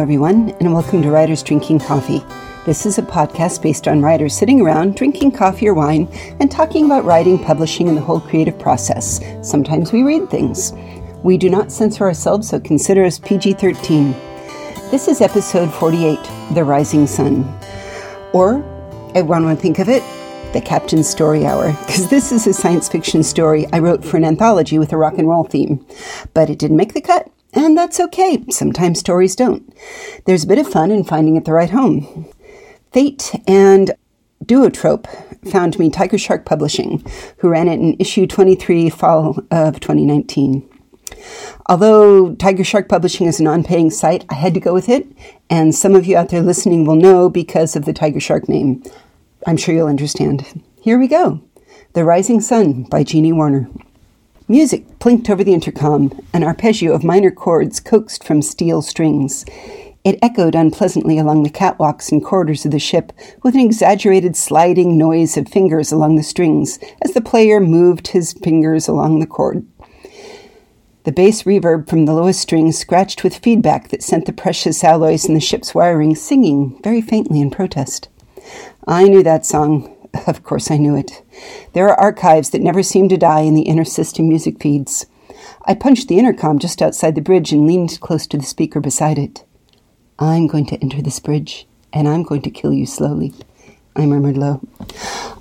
everyone, and welcome to Writers Drinking Coffee. This is a podcast based on writers sitting around, drinking coffee or wine, and talking about writing, publishing, and the whole creative process. Sometimes we read things. We do not censor ourselves, so consider us PG 13. This is episode 48 The Rising Sun. Or, everyone want to think of it, the Captain's Story Hour, because this is a science fiction story I wrote for an anthology with a rock and roll theme. But it didn't make the cut, and that's okay. Sometimes stories don't. There's a bit of fun in finding it the right home. Fate and Duotrope found me Tigershark Publishing, who ran it in issue 23, fall of 2019. Although Tigershark Publishing is a non paying site, I had to go with it, and some of you out there listening will know because of the Tigershark name. I'm sure you'll understand. Here we go The Rising Sun by Jeannie Warner. Music plinked over the intercom, an arpeggio of minor chords coaxed from steel strings. It echoed unpleasantly along the catwalks and corridors of the ship, with an exaggerated sliding noise of fingers along the strings as the player moved his fingers along the chord. The bass reverb from the lowest string scratched with feedback that sent the precious alloys in the ship's wiring singing very faintly in protest. I knew that song, of course, I knew it. There are archives that never seem to die in the inner system music feeds. I punched the intercom just outside the bridge and leaned close to the speaker beside it. I'm going to enter this bridge, and I'm going to kill you slowly. I murmured low.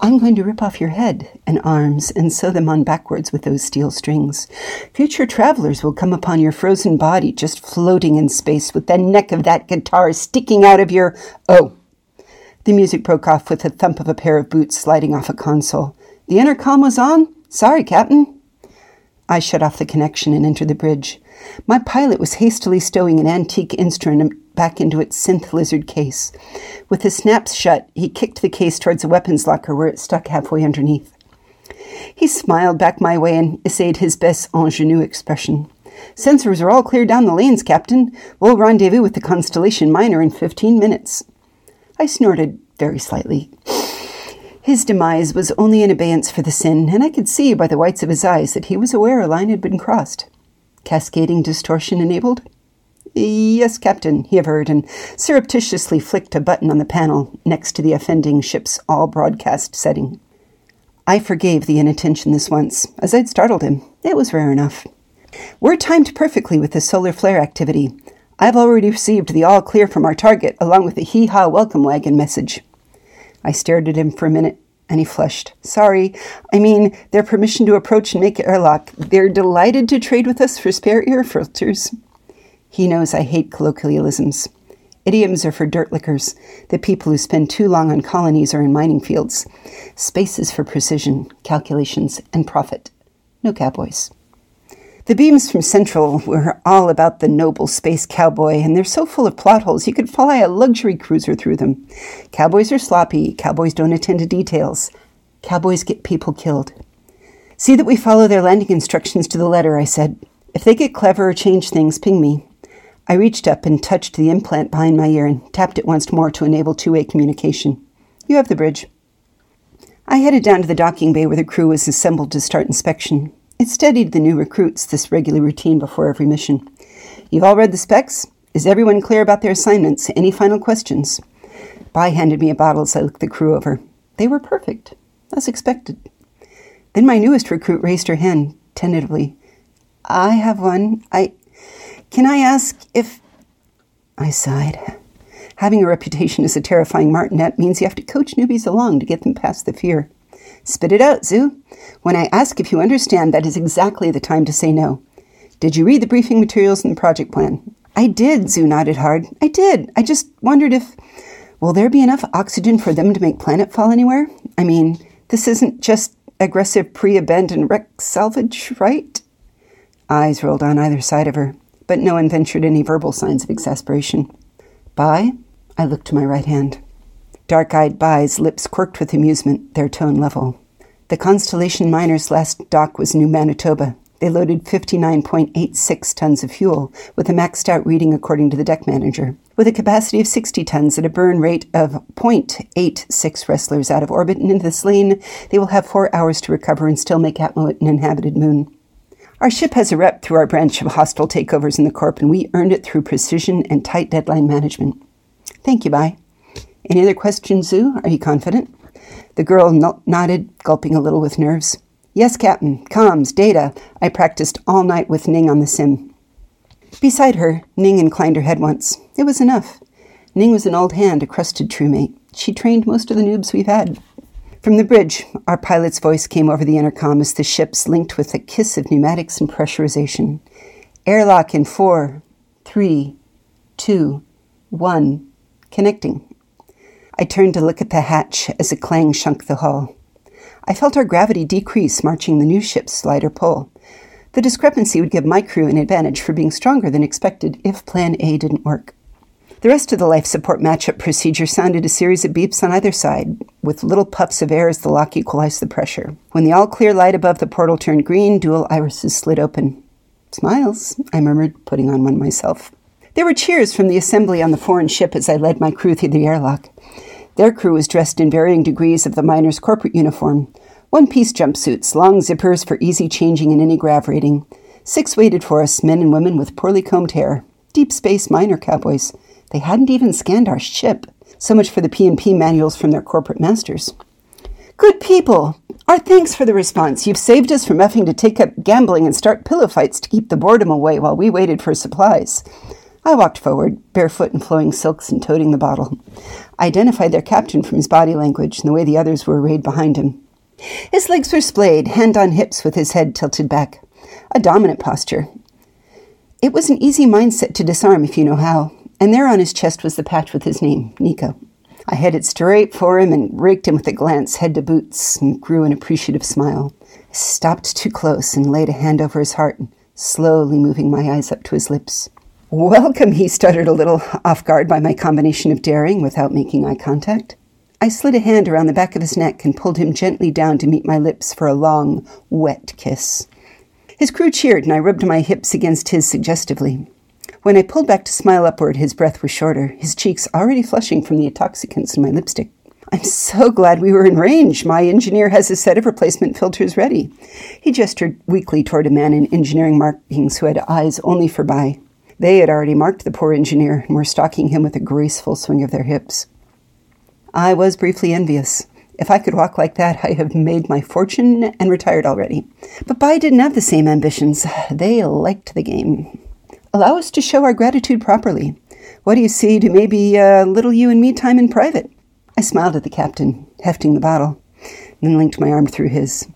I'm going to rip off your head and arms and sew them on backwards with those steel strings. Future travelers will come upon your frozen body just floating in space with the neck of that guitar sticking out of your. Oh, the music broke off with the thump of a pair of boots sliding off a console. The intercom was on? Sorry, Captain. I shut off the connection and entered the bridge. My pilot was hastily stowing an antique instrument back into its synth lizard case. With the snaps shut, he kicked the case towards a weapons locker where it stuck halfway underneath. He smiled back my way and essayed his best ingenue expression. Sensors are all clear down the lanes, Captain. We'll rendezvous with the Constellation Miner in fifteen minutes. I snorted very slightly. His demise was only an abeyance for the sin, and I could see by the whites of his eyes that he was aware a line had been crossed. Cascading distortion enabled? Yes, Captain, he averred, and surreptitiously flicked a button on the panel next to the offending ship's all broadcast setting. I forgave the inattention this once, as I'd startled him. It was rare enough. We're timed perfectly with the solar flare activity. I've already received the all clear from our target, along with the hee haw welcome wagon message. I stared at him for a minute, and he flushed. Sorry, I mean, their permission to approach and make airlock. They're delighted to trade with us for spare ear filters. He knows I hate colloquialisms. Idioms are for dirt lickers, the people who spend too long on colonies or in mining fields. Space is for precision, calculations, and profit. No cowboys. The beams from Central were all about the noble space cowboy, and they're so full of plot holes you could fly a luxury cruiser through them. Cowboys are sloppy, cowboys don't attend to details. Cowboys get people killed. See that we follow their landing instructions to the letter, I said. If they get clever or change things, ping me. I reached up and touched the implant behind my ear and tapped it once more to enable two way communication. You have the bridge. I headed down to the docking bay where the crew was assembled to start inspection. It steadied the new recruits, this regular routine before every mission. You've all read the specs? Is everyone clear about their assignments? Any final questions? Bai handed me a bottle as I looked the crew over. They were perfect, as expected. Then my newest recruit raised her hand, tentatively. I have one. I. Can I ask if. I sighed. Having a reputation as a terrifying martinet means you have to coach newbies along to get them past the fear. Spit it out, Zoo. When I ask if you understand, that is exactly the time to say no. Did you read the briefing materials and the project plan? I did, Zoo nodded hard. I did. I just wondered if. Will there be enough oxygen for them to make planetfall anywhere? I mean, this isn't just aggressive pre abandoned wreck salvage, right? Eyes rolled on either side of her, but no one ventured any verbal signs of exasperation. Bai? I looked to my right hand. Dark eyed Bai's lips quirked with amusement, their tone level. The Constellation Miner's last dock was New Manitoba. They loaded 59.86 tons of fuel, with a maxed out reading according to the deck manager. With a capacity of 60 tons at a burn rate of 0.86 wrestlers out of orbit and into the lane, they will have four hours to recover and still make Atmo an inhabited moon. Our ship has a rep through our branch of hostile takeovers in the Corp, and we earned it through precision and tight deadline management. Thank you, Bai. Any other questions, Zoo? Are you confident? The girl no- nodded, gulping a little with nerves. Yes, Captain. Comms, data. I practiced all night with Ning on the sim. Beside her, Ning inclined her head once. It was enough. Ning was an old hand, a crusted crewmate. She trained most of the noobs we've had. From the bridge, our pilot's voice came over the intercom as the ships linked with a kiss of pneumatics and pressurization. Airlock in four, three, two, one, connecting. I turned to look at the hatch as a clang shunk the hull. I felt our gravity decrease, marching the new ship's slider pull. The discrepancy would give my crew an advantage for being stronger than expected if Plan A didn't work. The rest of the life support matchup procedure sounded a series of beeps on either side, with little puffs of air as the lock equalized the pressure. When the all clear light above the portal turned green, dual irises slid open. Smiles, I murmured, putting on one myself. There were cheers from the assembly on the foreign ship as I led my crew through the airlock. Their crew was dressed in varying degrees of the miner's corporate uniform one piece jumpsuits, long zippers for easy changing in any grav rating. Six waited for us, men and women with poorly combed hair. Deep space miner cowboys. They hadn't even scanned our ship. So much for the P&P manuals from their corporate masters. Good people! Our thanks for the response. You've saved us from having to take up gambling and start pillow fights to keep the boredom away while we waited for supplies. I walked forward, barefoot in flowing silks and toting the bottle. I identified their captain from his body language and the way the others were arrayed behind him. His legs were splayed, hand on hips with his head tilted back. A dominant posture. It was an easy mindset to disarm if you know how, and there on his chest was the patch with his name, Nico. I headed straight for him and raked him with a glance, head to boots, and grew an appreciative smile. I stopped too close and laid a hand over his heart, slowly moving my eyes up to his lips. Welcome, he stuttered a little, off guard by my combination of daring without making eye contact. I slid a hand around the back of his neck and pulled him gently down to meet my lips for a long, wet kiss. His crew cheered, and I rubbed my hips against his suggestively. When I pulled back to smile upward, his breath was shorter, his cheeks already flushing from the intoxicants in my lipstick. I'm so glad we were in range. My engineer has a set of replacement filters ready. He gestured weakly toward a man in engineering markings who had eyes only for Bai. They had already marked the poor engineer and were stalking him with a graceful swing of their hips. I was briefly envious. If I could walk like that, I have made my fortune and retired already. But Bai didn't have the same ambitions. They liked the game. Allow us to show our gratitude properly. What do you see to maybe a little you and me time in private? I smiled at the captain, hefting the bottle, then linked my arm through his.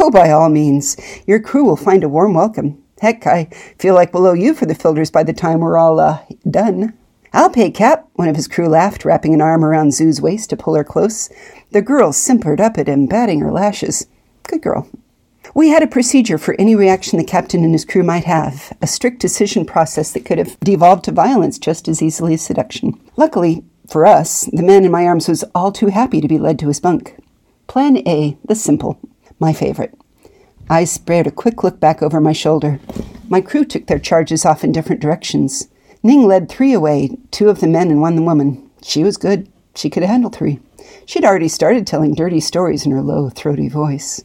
Oh, by all means. Your crew will find a warm welcome. Heck, I feel like we'll owe you for the filters by the time we're all uh, done. I'll pay, Cap, one of his crew laughed, wrapping an arm around Zoo's waist to pull her close. The girl simpered up at him, batting her lashes. Good girl. We had a procedure for any reaction the captain and his crew might have, a strict decision process that could have devolved to violence just as easily as seduction. Luckily, for us, the man in my arms was all too happy to be led to his bunk. Plan A, the simple, my favorite. I spared a quick look back over my shoulder. My crew took their charges off in different directions. Ning led three away, two of the men and one the woman. She was good. She could handle three. She'd already started telling dirty stories in her low, throaty voice.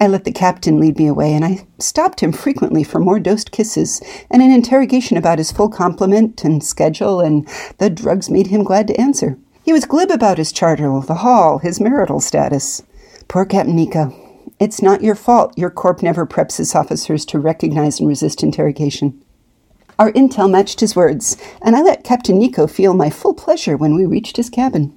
I let the captain lead me away, and I stopped him frequently for more dosed kisses and an interrogation about his full complement and schedule, and the drugs made him glad to answer. He was glib about his charter, the hall, his marital status. Poor Captain Nico. It's not your fault your corp never preps its officers to recognize and resist interrogation. Our intel matched his words, and I let Captain Nico feel my full pleasure when we reached his cabin.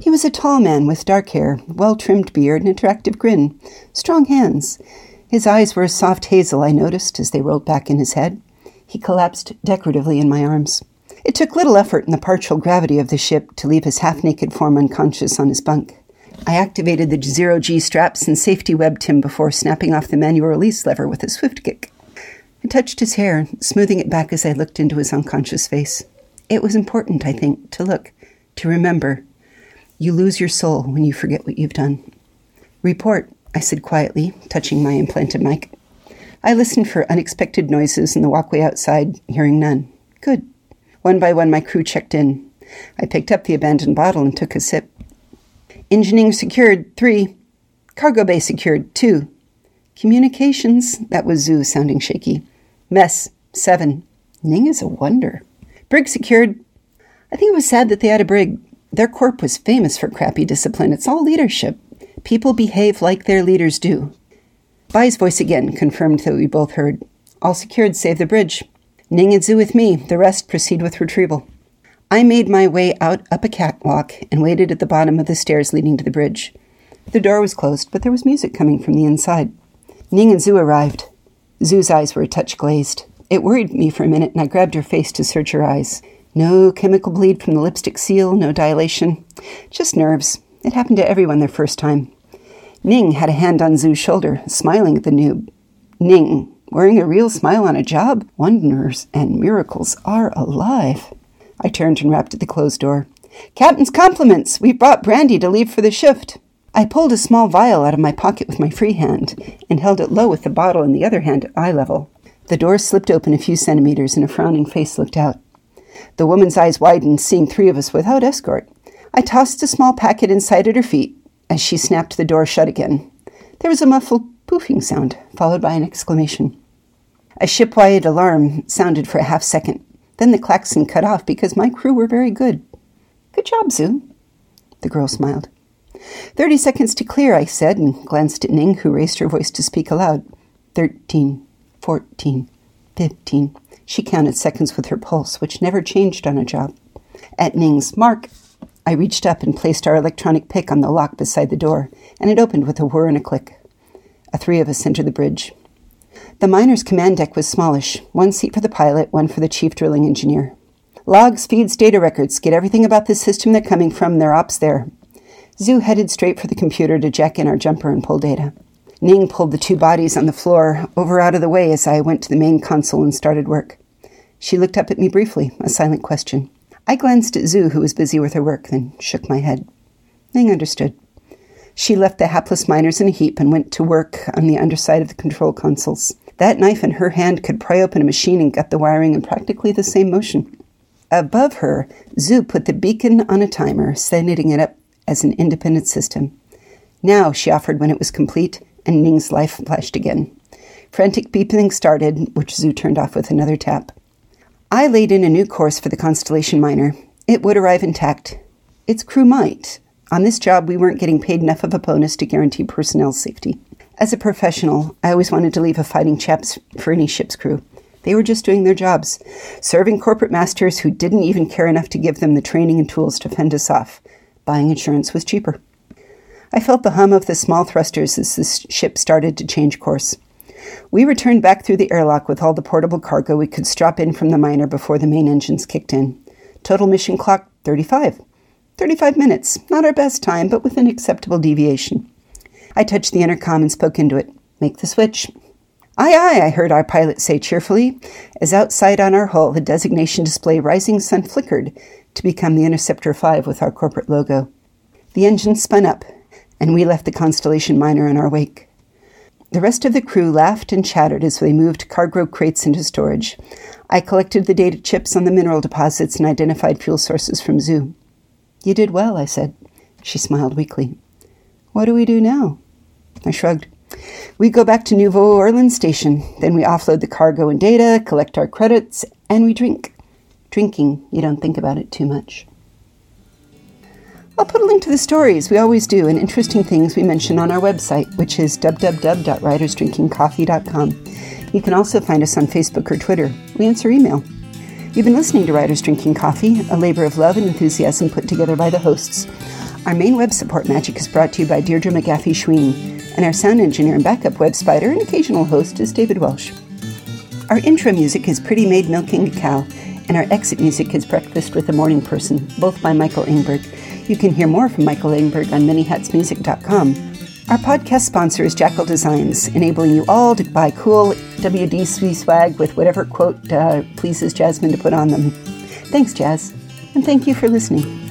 He was a tall man with dark hair, well trimmed beard, and attractive grin, strong hands. His eyes were a soft hazel, I noticed, as they rolled back in his head. He collapsed decoratively in my arms. It took little effort in the partial gravity of the ship to leave his half naked form unconscious on his bunk. I activated the zero G straps and safety webbed him before snapping off the manual release lever with a swift kick. I touched his hair, smoothing it back as I looked into his unconscious face. It was important, I think, to look, to remember. You lose your soul when you forget what you've done. Report, I said quietly, touching my implanted mic. I listened for unexpected noises in the walkway outside, hearing none. Good. One by one, my crew checked in. I picked up the abandoned bottle and took a sip. Engineering secured, three. Cargo bay secured, two. Communications, that was Zoo sounding shaky. Mess, seven. Ning is a wonder. Brig secured. I think it was sad that they had a brig. Their corp was famous for crappy discipline. It's all leadership. People behave like their leaders do. Bai's voice again confirmed that we both heard. All secured, save the bridge. Ning and Zoo with me. The rest proceed with retrieval. I made my way out up a catwalk and waited at the bottom of the stairs leading to the bridge. The door was closed, but there was music coming from the inside. Ning and Zoo arrived. Zoo's eyes were a touch glazed. It worried me for a minute, and I grabbed her face to search her eyes. No chemical bleed from the lipstick seal, no dilation. Just nerves. It happened to everyone their first time. Ning had a hand on Zoo's shoulder, smiling at the noob. Ning, wearing a real smile on a job? Wonders and miracles are alive. I turned and rapped at the closed door. Captain's compliments! We've brought brandy to leave for the shift. I pulled a small vial out of my pocket with my free hand and held it low with the bottle in the other hand at eye level. The door slipped open a few centimeters and a frowning face looked out. The woman's eyes widened, seeing three of us without escort. I tossed a small packet inside at her feet as she snapped the door shut again. There was a muffled poofing sound, followed by an exclamation. A shipwide alarm sounded for a half second. Then the klaxon cut off because my crew were very good. Good job, Zoo. The girl smiled. Thirty seconds to clear, I said, and glanced at Ning, who raised her voice to speak aloud. Thirteen, fourteen, fifteen. She counted seconds with her pulse, which never changed on a job. At Ning's mark, I reached up and placed our electronic pick on the lock beside the door, and it opened with a whir and a click. A three of us entered the bridge. The miner's command deck was smallish one seat for the pilot, one for the chief drilling engineer. Logs, feeds, data records, get everything about the system they're coming from, their ops there. Zoo headed straight for the computer to jack in our jumper and pull data. Ning pulled the two bodies on the floor over out of the way as I went to the main console and started work. She looked up at me briefly, a silent question. I glanced at Zoo, who was busy with her work, then shook my head. Ning understood. She left the hapless miners in a heap and went to work on the underside of the control consoles. That knife in her hand could pry open a machine and gut the wiring in practically the same motion. Above her, Zoo put the beacon on a timer, setting it up as an independent system. Now, she offered when it was complete, and Ning's life flashed again. Frantic beeping started, which Zoo turned off with another tap. I laid in a new course for the Constellation Miner. It would arrive intact. Its crew might. On this job, we weren't getting paid enough of a bonus to guarantee personnel safety. As a professional, I always wanted to leave a fighting chaps for any ship's crew. They were just doing their jobs, serving corporate masters who didn't even care enough to give them the training and tools to fend us off. Buying insurance was cheaper. I felt the hum of the small thrusters as the ship started to change course. We returned back through the airlock with all the portable cargo we could strap in from the miner before the main engines kicked in. Total mission clock 35. 35 minutes. Not our best time, but with an acceptable deviation. I touched the intercom and spoke into it. Make the switch. Aye, aye, I heard our pilot say cheerfully, as outside on our hull the designation display Rising Sun flickered to become the Interceptor 5 with our corporate logo. The engine spun up, and we left the Constellation Miner in our wake. The rest of the crew laughed and chattered as they moved cargo crates into storage. I collected the data chips on the mineral deposits and identified fuel sources from Zoo. You did well, I said. She smiled weakly. What do we do now? I shrugged. We go back to Nouveau Orleans station. Then we offload the cargo and data, collect our credits, and we drink. Drinking, you don't think about it too much. I'll put a link to the stories we always do and interesting things we mention on our website, which is www.writersdrinkingcoffee.com. You can also find us on Facebook or Twitter. We answer email. You've been listening to Writers Drinking Coffee, a labor of love and enthusiasm put together by the hosts. Our main web support magic is brought to you by Deirdre McGaffey Schween, and our sound engineer and backup web spider and occasional host is David Welsh. Our intro music is Pretty Maid Milking a Cow, and our exit music is Breakfast with a Morning Person, both by Michael Engberg. You can hear more from Michael Engberg on manyhatsmusic.com. Our podcast sponsor is Jackal Designs, enabling you all to buy cool WDC swag with whatever quote uh, pleases Jasmine to put on them. Thanks, Jazz, and thank you for listening.